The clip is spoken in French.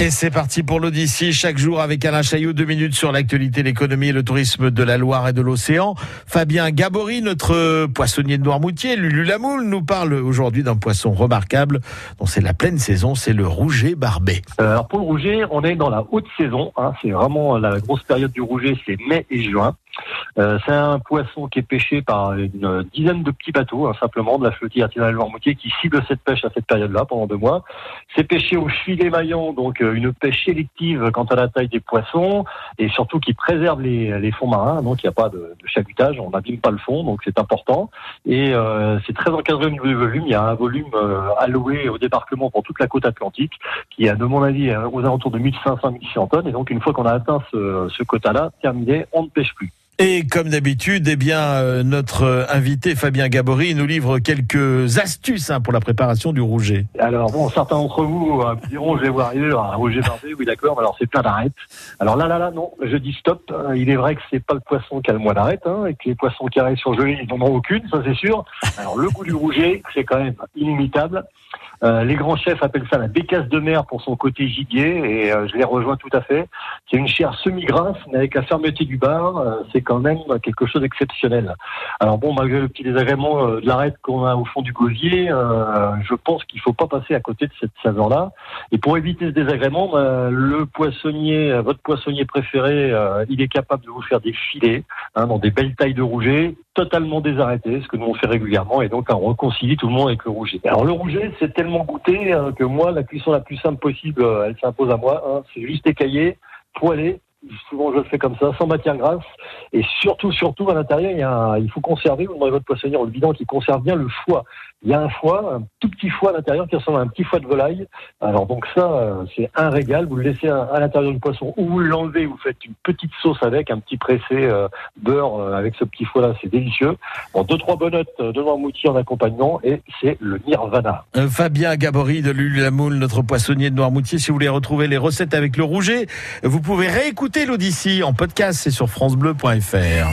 Et c'est parti pour l'Odyssée, chaque jour avec Alain Chaillot, deux minutes sur l'actualité, l'économie et le tourisme de la Loire et de l'océan. Fabien Gabory, notre poissonnier de Noirmoutier, Lulu Lamoule, nous parle aujourd'hui d'un poisson remarquable dont c'est la pleine saison, c'est le rouget barbé. Euh, alors pour le rouget, on est dans la haute saison, hein, c'est vraiment la grosse période du rouget, c'est mai et juin. Euh, c'est un poisson qui est pêché par une dizaine de petits bateaux, hein, simplement, de la flottille artisanale Noirmoutier, qui cible cette pêche à cette période-là, pendant deux mois. C'est pêché au filet maillant, donc euh, une pêche sélective quant à la taille des poissons, et surtout qui préserve les, fonds marins, donc il n'y a pas de, de chabutage, on n'abîme pas le fond, donc c'est important. Et euh, c'est très encadré au niveau du volume, il y a un volume alloué au débarquement pour toute la côte atlantique, qui est, de mon avis, aux alentours de 1500-1600 tonnes, et donc une fois qu'on a atteint ce, ce quota-là, terminé, on ne pêche plus. Et comme d'habitude, eh bien, euh, notre invité Fabien Gabory nous livre quelques astuces hein, pour la préparation du rouget. Alors bon, certains d'entre vous euh, diront, je vais voir arriver un rouget barbé, oui d'accord, alors c'est plein d'arêtes. Alors là, là, là, non, je dis stop. Euh, Il est vrai que c'est pas le poisson qui a le moins d'arêtes, hein, et que les poissons carrés surgelés, ils n'en ont aucune, ça c'est sûr. Alors le goût du rouget, c'est quand même inimitable. Euh, les grands chefs appellent ça la bécasse de mer pour son côté gibier, et euh, je les rejoins tout à fait. C'est une chair semi-grasse, mais avec la fermeté du bar, euh, c'est quand même quelque chose d'exceptionnel. Alors bon, malgré le petit désagrément de l'arête qu'on a au fond du gosier, je pense qu'il faut pas passer à côté de cette saveur-là. Et pour éviter ce désagrément, le poissonnier, votre poissonnier préféré, il est capable de vous faire des filets hein, dans des belles tailles de rouget, totalement désarrêté, ce que nous on fait régulièrement, et donc on réconcilie tout le monde avec le rouget. Alors le rouget, c'est tellement goûté hein, que moi, la cuisson la plus simple possible, euh, elle s'impose à moi. Hein. c'est juste écaillé, poêlé. Souvent, je le fais comme ça, sans matière grasse. Et surtout, surtout, à l'intérieur, il, faut conserver, vous demandez votre poissonnier en le bidon, qui conserve bien le foie. Il y a un foie, un tout petit foie à l'intérieur qui ressemble à un petit foie de volaille. Alors donc ça, euh, c'est un régal. Vous le laissez à, l'intérieur du poisson ou vous l'enlevez, vous faites une petite sauce avec, un petit pressé euh, beurre euh, avec ce petit foie-là, c'est délicieux. Bon, deux, trois bonnottes euh, de Noirmoutier en accompagnement et c'est le nirvana. Fabien Gabory de Lulu Lamoule, notre poissonnier de Noirmoutier. Si vous voulez retrouver les recettes avec le rouget, vous pouvez réécouter l'Odyssée en podcast, c'est sur francebleu.fr.